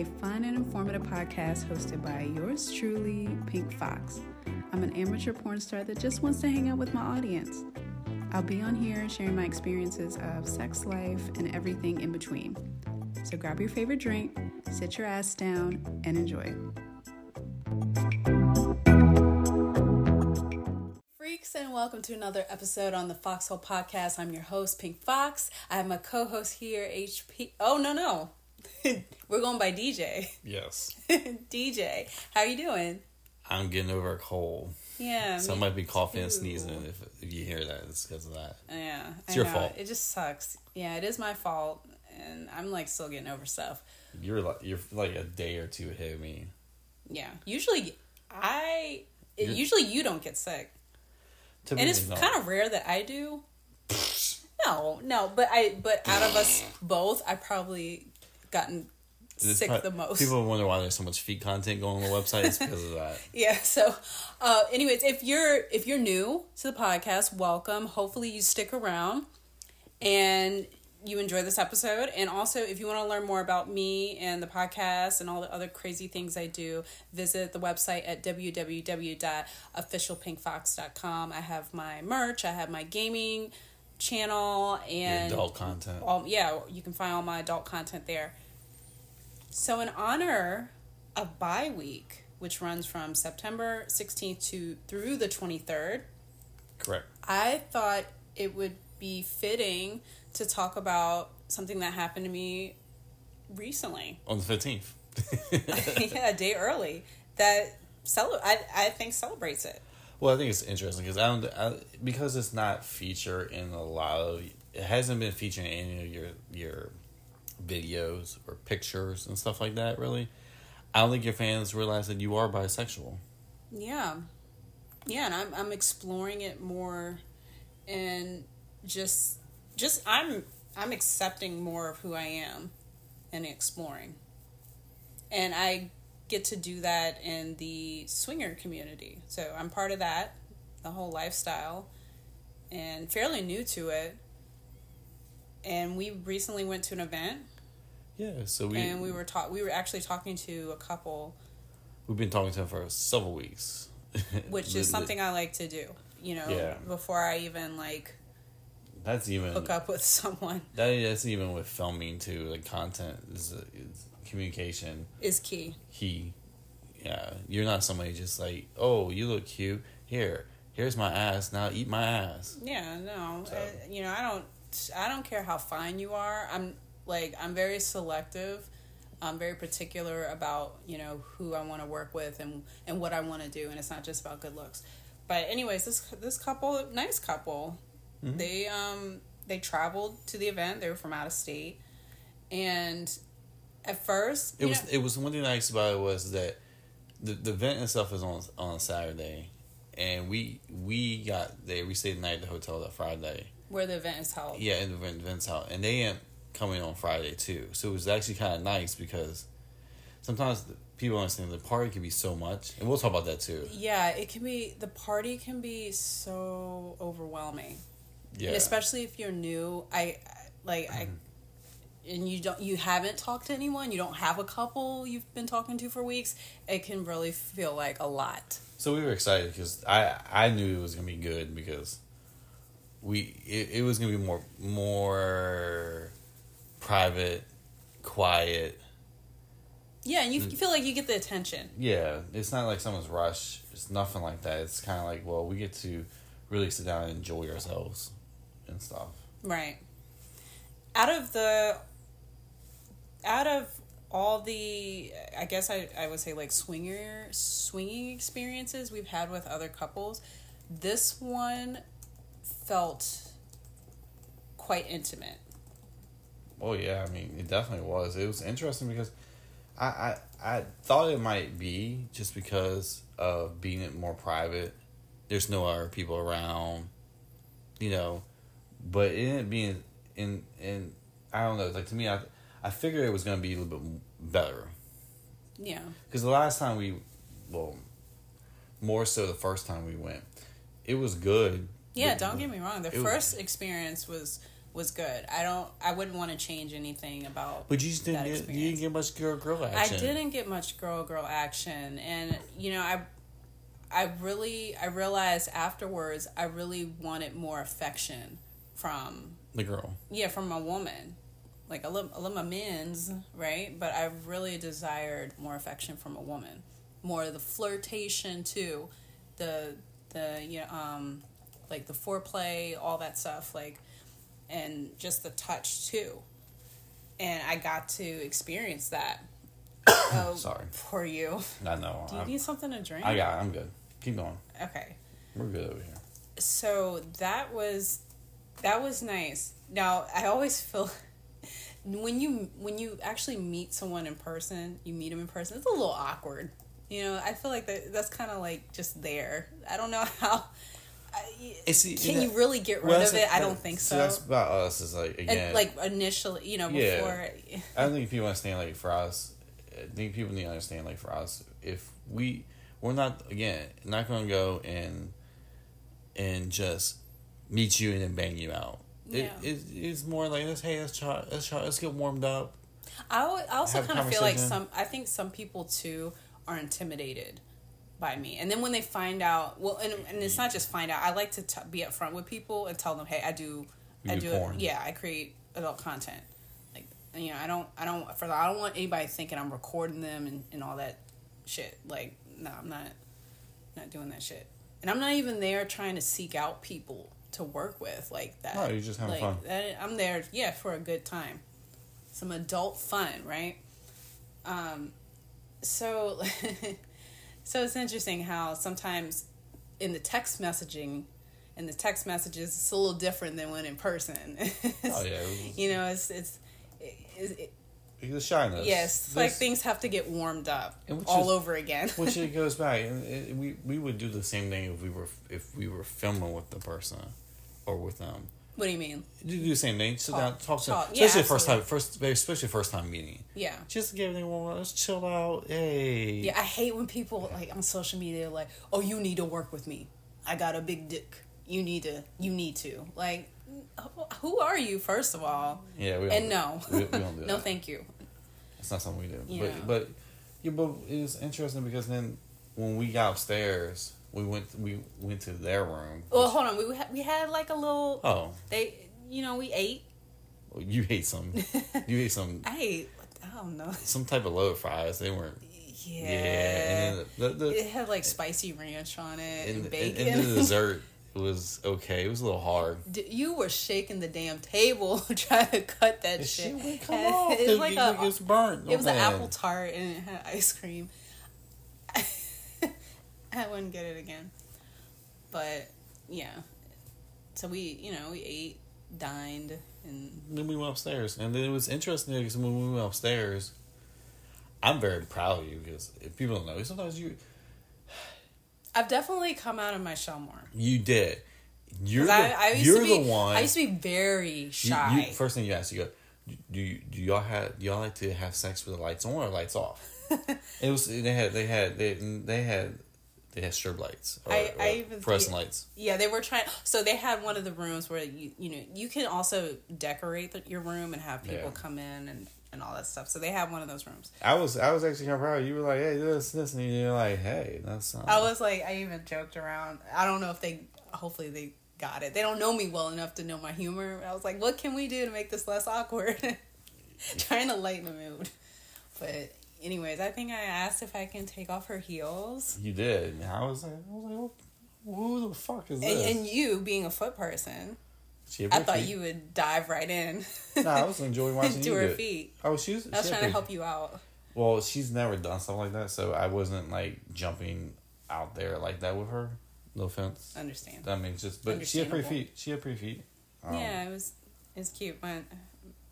a fun and informative podcast hosted by yours truly, Pink Foxx. I'm an amateur porn star that just wants to hang out with my audience. I'll be on here sharing my experiences of sex life and everything in between. So grab your favorite drink, sit your ass down, and enjoy. Freaks, and welcome to another episode on the Foxhole Podcast. I'm your host, Pink Foxx. I have my co host here, HP. Oh, no, no. We're going by DJ. Yes. DJ, how you doing? I'm getting over a cold. Yeah. So I might be coughing and sneezing if, if you hear that. It's because of that. Yeah, It's I your know. fault. It just sucks. Yeah, it is my fault, and I'm like still getting over stuff. You're like you're like a day or two ahead of me. Yeah, usually I. You're- usually you don't get sick, and it's kind of rare that I do. No, no, but I. But out of us both, I probably gotten sick the most. People wonder why there's so much feet content going on the website. It's because of that. yeah so uh anyways if you're if you're new to the podcast welcome hopefully you stick around and you enjoy this episode and also if you want to learn more about me and the podcast and all the other crazy things i do visit the website at www.officialpinkfoxx.com i have my merch i have my gaming channel Your and adult content. all yeah you can find all my adult content there so in honor of bi week which runs from september 16th to through the 23rd Correct. i thought it would be fitting to talk about something that happened to me recently On the fifteenth. yeah a day early that cel- I, I think celebrates it Well, I think it's interesting because I don't I, because it's not featured in a lot of it hasn't been featured in any of your your videos or pictures and stuff like that. Really, I don't think your fans realize that you are bisexual. Yeah. Yeah, and I'm I'm exploring it more and just just I'm I'm accepting more of who I am and exploring. And I get to do that in the swinger community. So I'm part of that, the whole lifestyle and fairly new to it. And we recently went to an event Yeah, so we and we were talk we were actually talking to a couple we've been talking to him for several weeks, which is something I like to do. You know, Yeah. before I even like That's even hook up with someone that that's even with filming too. Like content is, is communication is key. key. Yeah, you're not somebody just like, oh, you look cute. Here, here's my ass. Now eat my ass. Yeah, no, So- uh, you know, I don't, I don't care how fine you are. I'm like, I'm very selective. I'm very particular about you know who I want to work with and and what I want to do, and it's not just about good looks. But anyways, this this couple, nice couple, Mm-hmm. they um they traveled to the event. They were from out of state, and at first It was know- it was one thing nice about it was that the the event itself is on on Saturday, and we we got there. We stayed the night at the hotel that Friday. where the event is held. Yeah, in the event- event's out, and they end coming on Friday too. So it was actually kind of nice because sometimes the, people understand the party can be so much, and we'll talk about that too. Yeah, it can be the party can be so overwhelming. Yeah, And especially if you're new. I I- like I mm-hmm. And you don't you haven't talked to anyone, you don't have a couple you've been talking to for weeks, it can really feel like a lot. So we were excited because I I knew it was gonna be good because we it, it was gonna be more more private, quiet. Yeah, and you mm. feel like you get the attention. Yeah, it's not like someone's rush. It's nothing like that. It's kind of like well, we get to really sit down and enjoy ourselves and stuff. Right. Out of the out of all the I guess I, I would say like swinger swinging experiences we've had with other couples, this one felt quite intimate. Oh yeah, I mean it definitely was. It was interesting because I I, I thought it might be just because of being it more private. There's no other people around, you know, but it being in in I don't know. Like to me, I I figured it was gonna be a little bit better Yeah. because the last time we, well, more so the first time we went, it was good. Yeah, don't get me wrong. The it was- first experience was was good. I don't. I wouldn't want to change anything about. But you just didn't get you didn't get much girl girl action. I didn't get much girl girl action, and you know, I, I really, I realized afterwards, I really wanted more affection from, The girl. yeah, from a woman. Like I love, I love my men's, right? But I really desired more affection from a woman, more of the flirtation too, the the you know, um, like the foreplay, all that stuff, like, and just the touch too. And I got to experience that. oh, Sorry. For you. I know. Do you I'm- need something to drink? I got. I'm good. Keep going. Okay. We're good over here. so that was that was nice now i always feel when you when you actually meet someone in person you meet them in person it's a little awkward you know i feel like that, that's kind of like just there i don't know how I, It's, can you really get rid well, of it i don't think see, so That's about us. Is like again. and like initially you know Yeah. before I don't think people understand like for us. I think people need to understand like for us if we we're not again not going to go and and just meet you and then bang you out. Yeah. It, it it's more like let's hey let's try let's try let's get warmed up. I, I also kind of feel like some. I think some people too are intimidated by me, and then when they find out, well, and, and it's not just find out. I like to t- be upfront with people and tell them, hey, I do, You I do do, yeah, I create adult content. Like you know, I don't, I don't, for I don't want anybody thinking I'm recording them and, and all that shit. Like, no, I'm not, not doing that shit. And I'm not even there trying to seek out people to work with like that. No, you're just having like, fun. That, I'm there, yeah, for a good time, some adult fun, right? Um, so, so it's interesting how sometimes in the text messaging, in the text messages, it's a little different than when in person. Oh yeah, was, you know, it's it's. It, it, the shyness. yes, it's like things have to get warmed up all is- over again. which it goes back, and it, we we would do the same thing if we were if we were filming with the person or with them. what do you mean? You do the same thing. Sit Talk- down, talk to them. talk. Yeah, Especially first time, first especially first time meeting. Yeah. Just give everything one. Let's chill out. Hey. Yeah, I hate when people like on social media are like, "Oh, you need to work with me. I got a big dick. You need to. You need to." Like, who are you first of all? Yeah, we don't And no, we, we don't do no, that. thank you. It's not something we do. Yeah. But but yeah, but it was interesting because then when we got upstairs, we went we went to their room. Well, hold on. We had, we had like a little. oh, They, you know, we ate. you ate some. you ate some I ate. I don't know. some type of low fries. They weren't. Yeah. Yeah, and then the, the, it had like spicy ranch on it and, and, and, bacon. and the dessert was okay. It was a little hard. D- you were shaking the damn table trying to cut that shit. shit come And off. It was It, like it, a, was burnt. It was Oh, an apple tart and it had ice cream. I wouldn't get it again. But yeah. So we, you know, we ate, dined, and Then we went upstairs, and then it was interesting because when we went upstairs, I'm very proud of you because if people don't know, sometimes you I've definitely come out of my shell more. you did. You're the, I, I used you're to be, the one. I used to be very shy. You, first thing you ask, you go, do you, do y'all have do y'all like to have sex with the lights on or lights off? it was they had they had they they had they had strobe lights or, I- I or even fluorescent see- lights. Yeah, they were trying. So they had one of the rooms where you you know you can also decorate the, your room and have people Yeah. come in and and all that stuff. So they have one of those rooms. I was I was actually kind of proud. You were like, hey, this this, and you're like, hey, that's. Uh, I was like, I even joked around. I don't know if they. Hopefully they got it. They don't know me well enough to know my humor. I was like, what can we do to make this less awkward? Trying to lighten the mood. But anyways, I think I asked if I can take off her heels. You did. And I was like, I was like, who the fuck is And, this? and you being a foot person, she I thought feet. you would dive right in. Nah, I was enjoying watching to you her do it. To her feet. Oh, she's. I was trying to help you out. Well, she's never done stuff like that, so I wasn't like jumping out there like that with her. No offense. Understand? I mean, just but she had pretty feet. She had pretty feet. Um, yeah, it was. It's cute. Mine,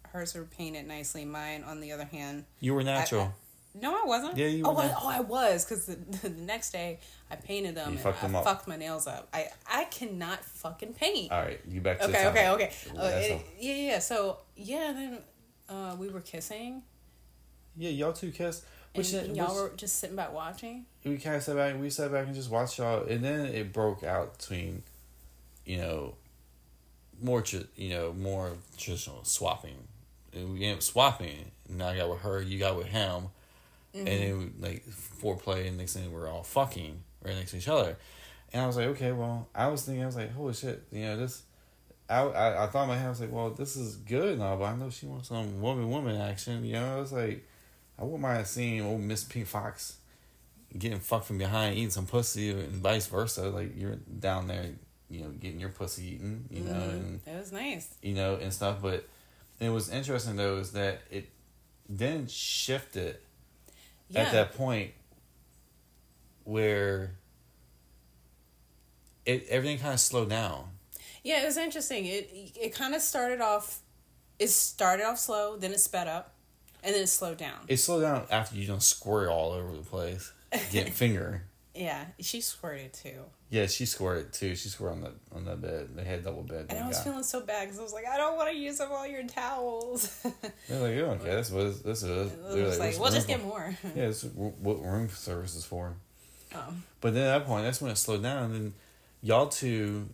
hers were painted nicely. Mine, on the other hand, You were natural. No, I wasn't. Yeah, you Oh, I, oh, I was because the, the next day I painted them You and fucked I up. fucked my nails up. I I cannot fucking paint. All right, you back to okay, the okay, okay. Oh, That's it- yeah, yeah. So yeah, then uh, we were kissing, Yeah, y'all two kissed. Which, and y'all were just sitting back watching. we kind of sat back. We sat back and just watched y'all, and then it broke out between, you know, more, tr- you know, more traditional swapping. And we ended up swapping. And I got with her, you got with him, and mm-hmm. then we, like foreplay, and next thing we're all fucking right next to each other. And I was like, okay, well, I was thinking, I was like, holy shit, you know, this. I, I, I thought in my head, I was like, well, this is good and all, but I know she wants some woman woman action. You know, I was like, I wouldn't mind seeing old Miss Pink Foxx getting fucked from behind, eating some pussy, and vice versa. Like you're down there, you know, getting your pussy eaten, you know, mm-hmm. and It was nice. you know, and stuff. But it was interesting though is that it then shifted Yeah. at that point where it everything kind of slowed down. Yeah, it was interesting. It it kind of started off. It started off slow, then it sped up, and then it slowed down. It slowed down after you don't squirt all over the place, getting finger. Yeah, she squirted too, Yeah, she squirted too. She squirted on the on the bed. They had double bed. and I was feeling so bad because I was like, I don't want to use up all your towels. They're like, oh, okay, this was this is. They're was like, "What's we'll just get more. Yeah, it's what room service is for. Oh. But then at that point, that's when it slowed down. And then y'all two,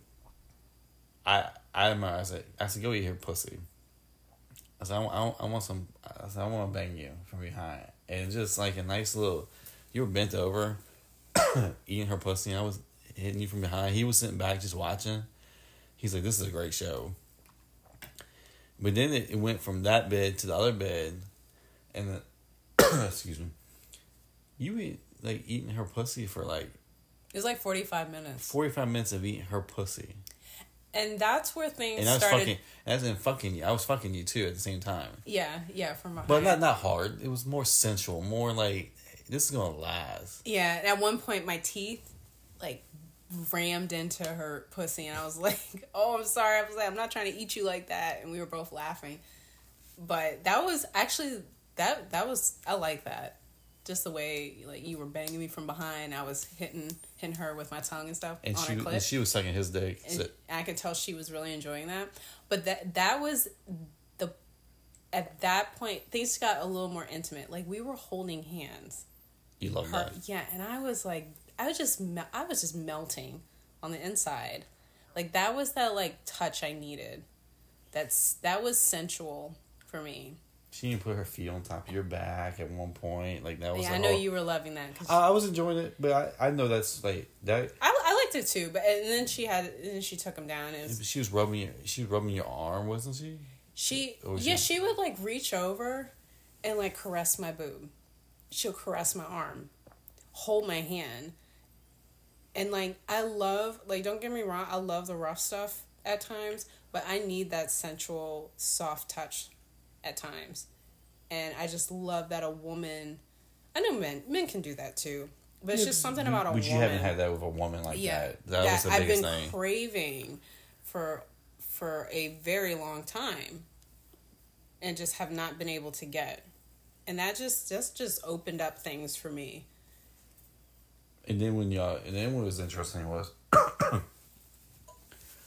I I admire. I said, I said, go eat pussy. I said, I want, I want, I want some. I said, I want to bang you from behind, and just like a nice little. You were bent over, eating her pussy. And I was hitting you from behind. He was sitting back just watching. He's like, this is a great show. But then it, it went from that bed to the other bed, and the, excuse me. You eat like eating her pussy for like It was like forty five minutes, 45 minutes of eating her pussy. and that's where things And I was started. fucking, as in fucking you. I was fucking you too at the same time. Yeah, yeah, from behind. But not, not hard. It was more sensual, more like, this is gonna last. Yeah, and at one point my teeth like rammed into her pussy and I was like, "Oh, I'm sorry." I was like, "I'm not trying to eat you like that." And we were both laughing. But that was actually that that was I like that. Just the way like you were banging me from behind, I was hitting hitting her with my tongue and stuff And on she, and she was sucking his dick. So, I could tell she was really enjoying that. But that that was the at that point things got a little more intimate. Like we were holding hands you love her, that. yeah, and I was like, I was just, me- I was just melting on the inside, like that was that like touch I needed. That's that was sensual for me. She even put her feet on top of your back at one point. Like, that was Yeah, the I know whole- you were loving that. 'cause I, I was enjoying it, but I, I know that's like, that. I, I liked it too, but and then she had, and then she took him down. And was, She was rubbing your, she was rubbing your arm, wasn't she? she, was yeah, she- she would like reach over, and like caress my boob. She'll caress my arm, hold my hand, and like I love, like don't get me wrong, I love the rough stuff at times, but I need that sensual, soft touch at times, and I just love that a woman. I know men men can do that too, but it's just something about a But woman. you haven't had that with a woman like yeah, that. That was the I've biggest been thing. craving for for a very long time, and just have not been able to get, and that just just just opened up things for me. And then when y'all, and then what was interesting was,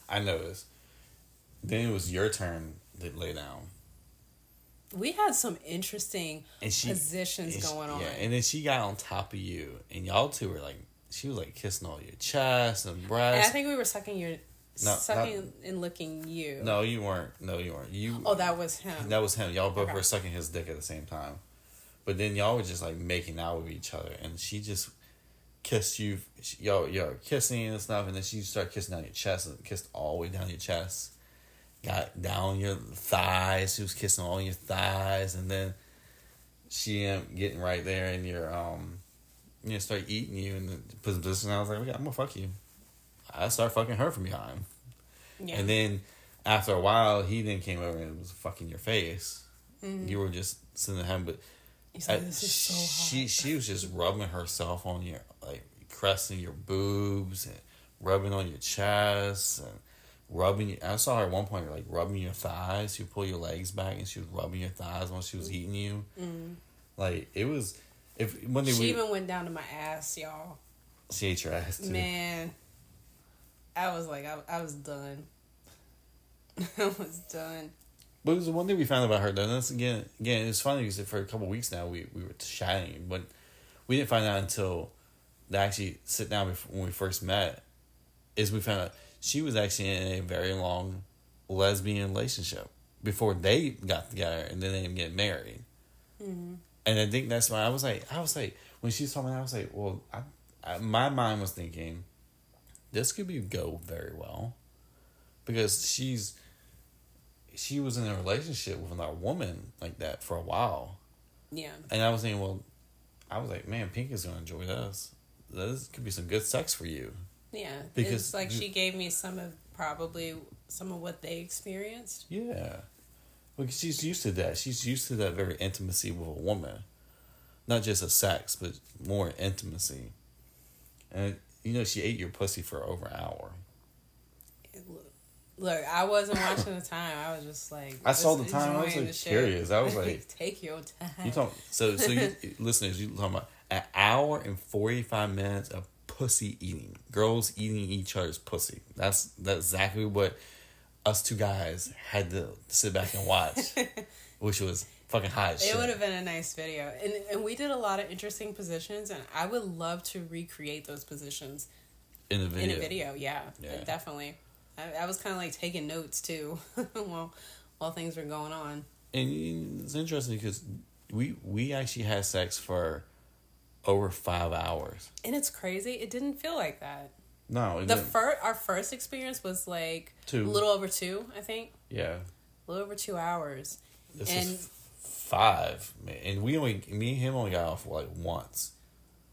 I noticed. Then it was your turn to lay down, We had some interesting and she positions and she- going on. Yeah, and then she got on top of you, and y'all two were like, she was like kissing all your chest and breasts. And I think we were sucking your No, sucking and licking you. no, you weren't. No, you weren't. You. Oh, that was him. That was him. Y'all both Okay. were sucking his dick at the same time. But then y'all were just like making out with each other, and she just kissed you. Y'all, y'all kissing and stuff, and then she started kissing down your chest and kissed all the way down your chest. Got down your thighs. She was kissing all your thighs, and then she ended getting right there in your um, you know, start eating you and in the position. I was like, okay, I'm gonna fuck you. I start fucking her from behind. yeah. And then after a while, he then came over and was fucking your face. You were just sitting at him, but He's I- like, this is so hot. she she was just rubbing herself on your like caressing your boobs and rubbing on your chest and rubbing. I saw her at one point like rubbing your thighs. She would pull your legs back and she was rubbing your thighs while she was eating you. Mm-hmm. Like it was. If when they she we, even went down to my ass, y'all. she ate your ass too. Man, I was like, I, I was done. I was done. But it was the one thing we found about her though. and That's again, again, it's funny because for a couple weeks now we, we were chatting, but we didn't find out until they actually sit down before, when we first met. Is we found out she was actually in a very long lesbian relationship before they got together and then they didn't get married. Mm-hmm. And I think that's why I was like, I was like, when she told me, I was like, well, I, I, my mind was thinking, this could be go very well, because she's, she was in a relationship with another woman like that for a while, Yeah. and I was thinking, well, I was like, man, Pink is gonna enjoy this. This could be some good sex for you. Yeah. Because it's like you- she gave me some of probably some of what they experienced. Yeah. Well, she's used to that. She's used to that very intimacy with a woman. Not just a sex, but more intimacy. And, you know, she ate your pussy for over an hour. Look, I wasn't watching the time. I was just like I saw the time. I was like curious. I was like, take your time. you talk. So, so you listeners, you talking about an hour and forty five minutes of pussy eating. Girls eating each other's pussy. That's that's exactly what us two guys had to sit back and watch, which was fucking hot It shit. would have been a nice video, and and we did a lot of interesting positions, and I would love to recreate those positions in the video. in a video. Yeah, Yeah. definitely. I, I was kind of like taking notes too, while while things were going on. and it's interesting because we we actually had sex for over five hours. And it's crazy. It didn't feel like that. No, The first, our first experience was like Two. a little over two, I think, yeah, a little over two hours. this And- is five, man. and we only me and him only got off like once.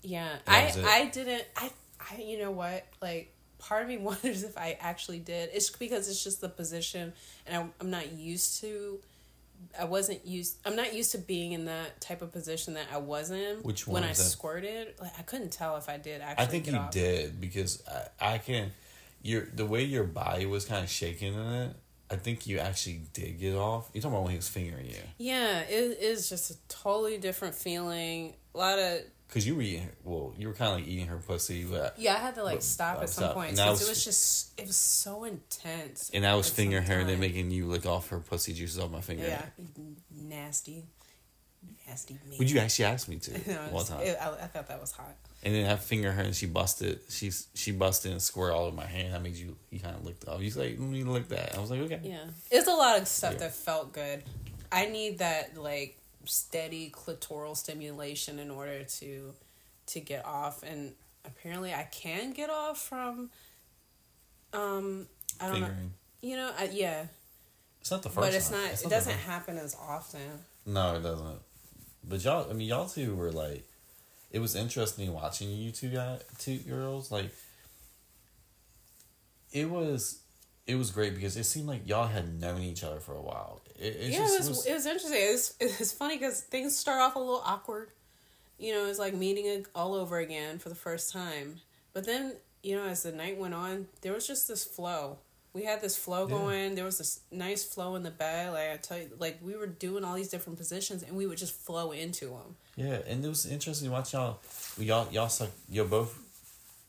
Yeah, I. I didn't I I you know what like part of me wonders if I actually did. It's because it's just the position, and I'm I'm not used to. I wasn't used. I'm not used to being in that type of position that I was in. Which one when I that? squirted? Like I couldn't tell if I did actually. I think you off. did because I, I can. Your the way your body was kind of shaking in it. I think you actually did get off. You talking about when he was fingering you? Yeah, it is just a totally different feeling. A lot of Because you were eating. Well, you were kind of like eating her pussy, but yeah. I had to like But- stop at some stop. point because it was just it was so intense. and I was fingering her and then making you lick off her pussy juices off my finger. Yeah, nasty, nasty. Would you actually ask me to No, one it's- time? it- I, I thought that was hot. and then I finger her and she busted. She she busted and squirted all over my hand. I made you. You kind of licked off. You like, let me lick that. I was like, okay. Yeah, it's a lot of stuff Yeah. that felt good. I need that like steady clitoral stimulation in order to to get off, and apparently I can get off from. Um, I don't know. You know, I, yeah, It's not the first. but it's time. not. It's it the doesn't happen as often. No, it doesn't. But y'all, I mean, y'all two were like, it was interesting watching you two guys, two girls. Like, it was, it was great because it seemed like y'all had known each other for a while. It, yeah, it was, was, it was interesting. It was, it was funny because things start off a little awkward. You know, it's like meeting all over again for the first time. But then, you know, as the night went on, there was just this flow. We had this flow Yeah. going. There was this nice flow in the bed. Like I tell you, like we were doing all these different positions, and we would just flow into them. yeah, and it was interesting to watch y'all. Y'all, y'all sucked. You both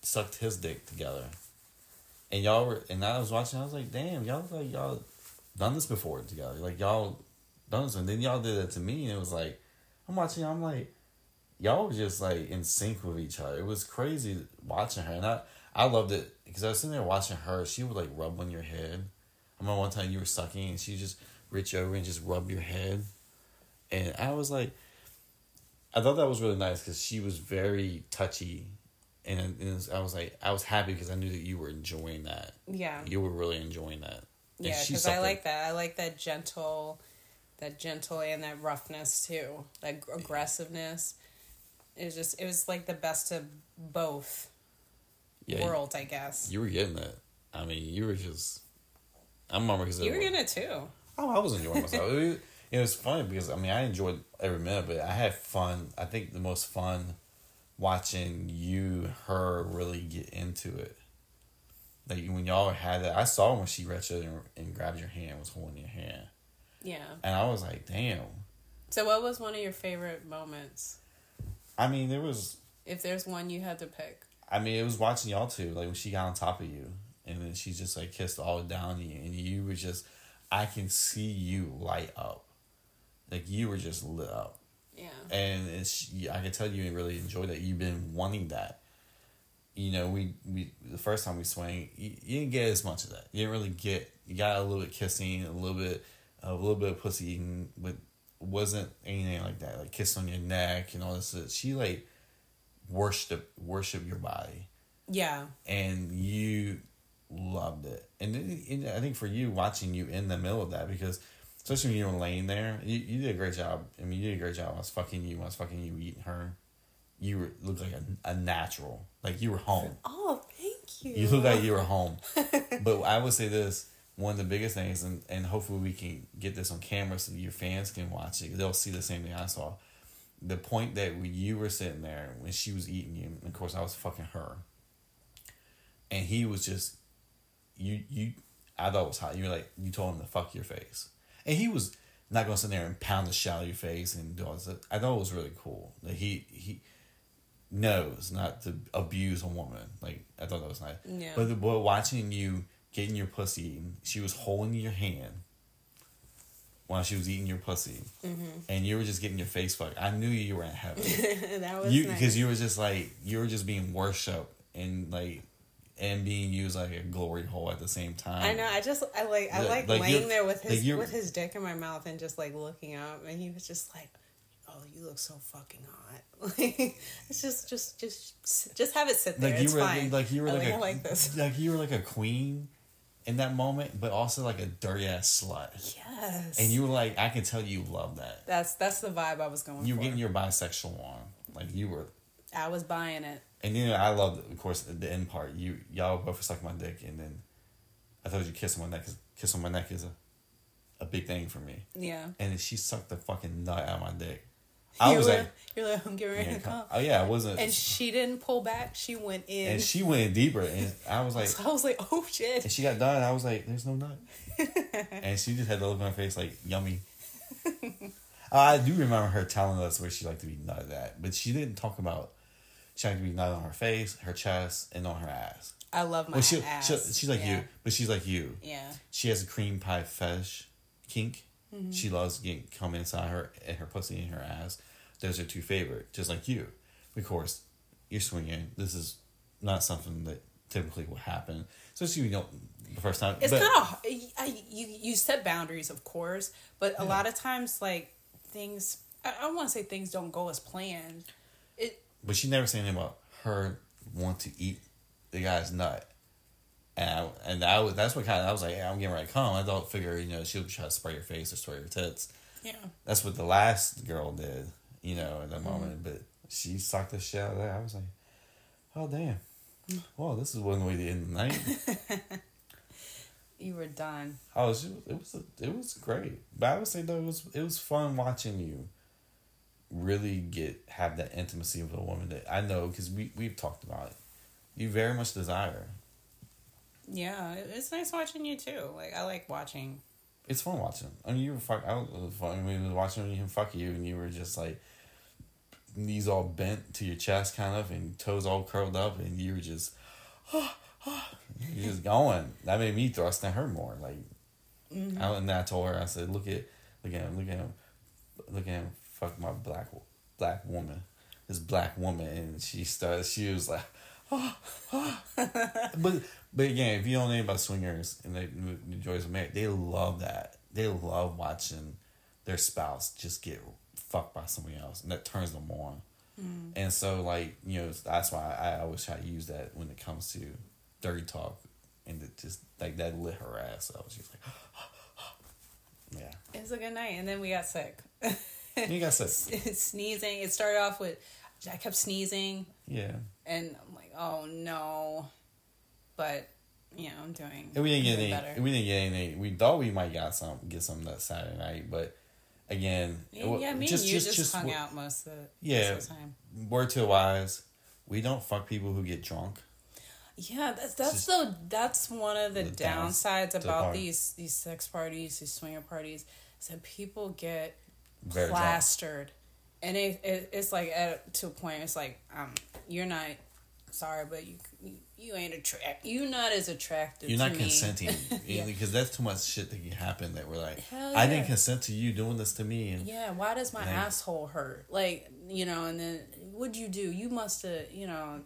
sucked his dick together, and y'all were. And I was watching. I was like, damn, y'all like y'all done this before together. Like y'all done this, and then y'all did it to me, and it was like, I'm watching. I'm like, y'all were just like in sync with each other. It was crazy watching her, and I I loved it because I was sitting there watching her. She would like rub on your head. I remember one time you were sucking, and she just reach over and just rub your head, and I was like, I thought that was really nice because she was very touchy, and, and was- I was like, I was happy because I knew that you were enjoying that. Yeah, You were really enjoying that. Yeah. Because I like that. I like that gentle, that gentle and that roughness too. That gr- aggressiveness. It was just. It was like the best of both Yeah, worlds, I guess. You were getting that. I mean, you were just—I'm remember because You were getting it too. Oh, I was enjoying myself. it, was, it was funny because I mean I enjoyed every minute, but I had fun. I think the most fun watching you her really get into it. Like when y'all had that, I saw when she reached out and, and grabbed your hand, was holding your hand, Yeah. and I was like, damn. So, what was one of your favorite moments? I mean, there was. If there's one you had to pick. I mean, it was watching y'all too. Like when she got on top of you, and then she just like kissed all down you, and you were just, I can see you light up, like you were just lit up. Yeah. and it's I can tell you really enjoyed that. You've been wanting that, you know, we, we the first time we swing, you, you didn't get as much of that. You didn't really get. You got a little bit kissing, a little bit, a little bit of pussy eating, but wasn't anything like that. Like kiss on your neck and all this. Shit. She like worship worship your body, Yeah. and you loved it. And, then- and I think for you, watching you in the middle of that, because especially when you were laying there, you, you did a great job. I mean, you did a great job. I was fucking you. I was fucking you, eating her. You were looked like a, a natural, like you were home. Oh, thank you. You look like you were home. but I would say this one of the biggest things, and, and hopefully we can get this on camera so your fans can watch it. They'll see the same thing I saw. The point that when you were sitting there when she was eating you, and of course I was fucking her, and he was just you you. I thought it was hot. You were like you told him to fuck your face, and he was not gonna sit there and pound the shit out of your face and do all this. I thought it was really cool. That he he knows not to abuse a woman. Like I thought that was nice. Yeah. But the boy watching you getting your pussy eaten, she was holding your hand while she was eating your pussy, Mm-hmm. and you were just getting your face fucked. I knew you were in heaven. that was you nice. because you were just like you were just being worshipped and like and being used like a glory hole at the same time. I know. I just I like I Like- like, like laying there with his you're- with his dick in my mouth and just like looking up, and he was just like, "Oh, you look so fucking hot." Like it's just just just just have it sit there. Like you it's were fine. like you were I like, like, a, like this. like you were like a queen in that moment, but also like a dirty ass slut. Yes. And you were like, I can tell you love that. That's that's the vibe I was going You were for. getting your bisexual on, like you were. I was buying it. And then I loved, of course, the end part. You y'all both were sucking my dick, and then I told you kiss on my neck. 'cause Kiss on my neck is a, a big thing for me. Yeah. And she sucked the fucking nut out of my dick. I you was were, like, you're like, I'm getting ready to come- oh yeah, I wasn't. And she didn't pull back. She went in. and she went deeper, and I was like, so I was like, oh shit. and she got done. I was like, there's no nut, and she just had the look on her face like yummy. I do remember her telling us where she liked to be nutted at, but she didn't talk about she liked to be nutted on her face, her chest, and on her ass. I love my Well, she, ass. she, she's like yeah. you, but she's like you. Yeah. She has a cream pie fetish kink. Mm-hmm. She loves getting come inside her and her pussy and her ass. Those are two favorite, just like you. Of course, you're swinging. This is not something that typically will happen, especially when you don't the first time. It's kind of you you set boundaries, of course, but a lot of times like things I, I want to say things don't go as planned. It but she never said anything about her want to eat the guy's nut. And I, and I was that's what kind of I was like, yeah, I'm getting ready to come. I thought figure you know she'll try to spray your face or spray your tits. yeah. That's what the last girl did, you know, at the Mm-hmm. moment. But she sucked the shit out of that. I was like, oh damn. Well, this is one way to end the night. You were done. I was, it was, it was great. But I would say though, it was, it was fun watching you really get have that intimacy with a woman that I know because we we've talked about it. You very much desire. Yeah, it's nice watching you too. Like I like watching. It's fun watching. I mean, you were fuck. I was it was fun. when we was watching him fuck you, and you were just like knees all bent to your chest, kind of, and toes all curled up, and you were just, you just going. That made me thrust at her more. Like, mm-hmm. I, and I told her, I said, "Look at, look at him, look at him, look at him, fuck my black, black woman, this black woman," and she started. She was like. but but again, if you don't know about swingers and they the joys of marriage, they love that. They love watching their spouse just get fucked by somebody else, and that turns them on. Mm. And so, like you know, that's why I always try to use that when it comes to dirty talk, and it just like that lit her ass. I was just like, yeah. It was a good night, and then we got sick. You got said, sneezing. It started off with I kept sneezing, yeah. and I'm like, oh no, but you know I'm doing. And we didn't get any. We didn't get anything. We thought we might got some, get some that Saturday night, but again, Yeah, me and you just, hung out most of the, Yeah. most of the time. Word to the wise, we don't fuck people who get drunk. Yeah, that's that's the that's one of the, the downsides the about party. these these sex parties, these swinger parties, is that people get Very drunk. plastered, and it, it it's like at to a point. It's like um, you're not sorry, but you you, you ain't attract. You not as attractive. You're not me. consenting Yeah. because that's too much shit that can happen. That we're like, Hell I didn't consent to you doing this to me, and Yeah, why does my Like- asshole hurt? Like, you know, and then what'd you do? You must have, you know,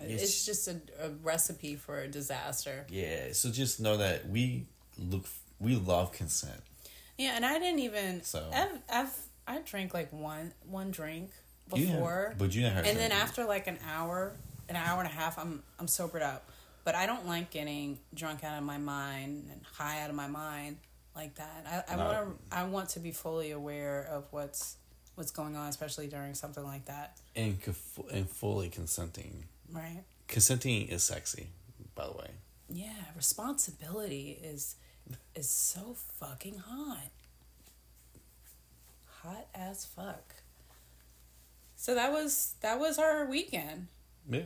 It's, It's- just a, a recipe for a disaster. Yeah, so just know that we look, we love consent. Yeah, and I didn't even. So- I've, I've I drank like one one drink You before, but you didn't and then after like an hour, an hour and a half, I'm I'm sobered up. But I don't like getting drunk out of my mind and high out of my mind like that. I, I No. want to I want to be fully aware of what's what's going on, especially during something like that. and and fully consenting. Right? Consenting is sexy, by the way. Yeah, responsibility is is so fucking hot. Hot as fuck. So that was that was our weekend. Yeah.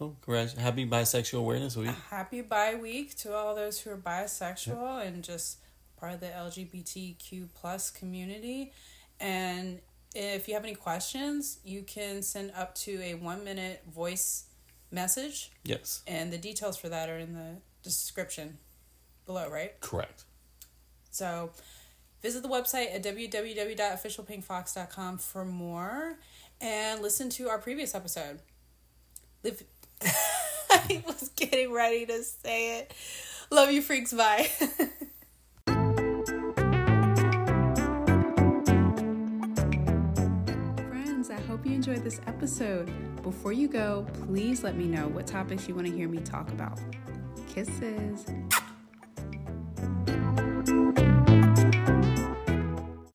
Oh, congrats! Happy Bisexual Awareness Week. Happy bi week to all those who are bisexual and just part of the LGBTQ plus community. And if you have any questions, you can send up to a one minute voice message, Yes, and the details for that are in the description below, right? correct. So visit the website at www.officialpinkfoxx.com for more and listen to our previous episode. Live I was getting ready to say it. Love you freaks, bye. Friends, I hope you enjoyed this episode. Before you go, please let me know what topics you want to hear me talk about. Kisses.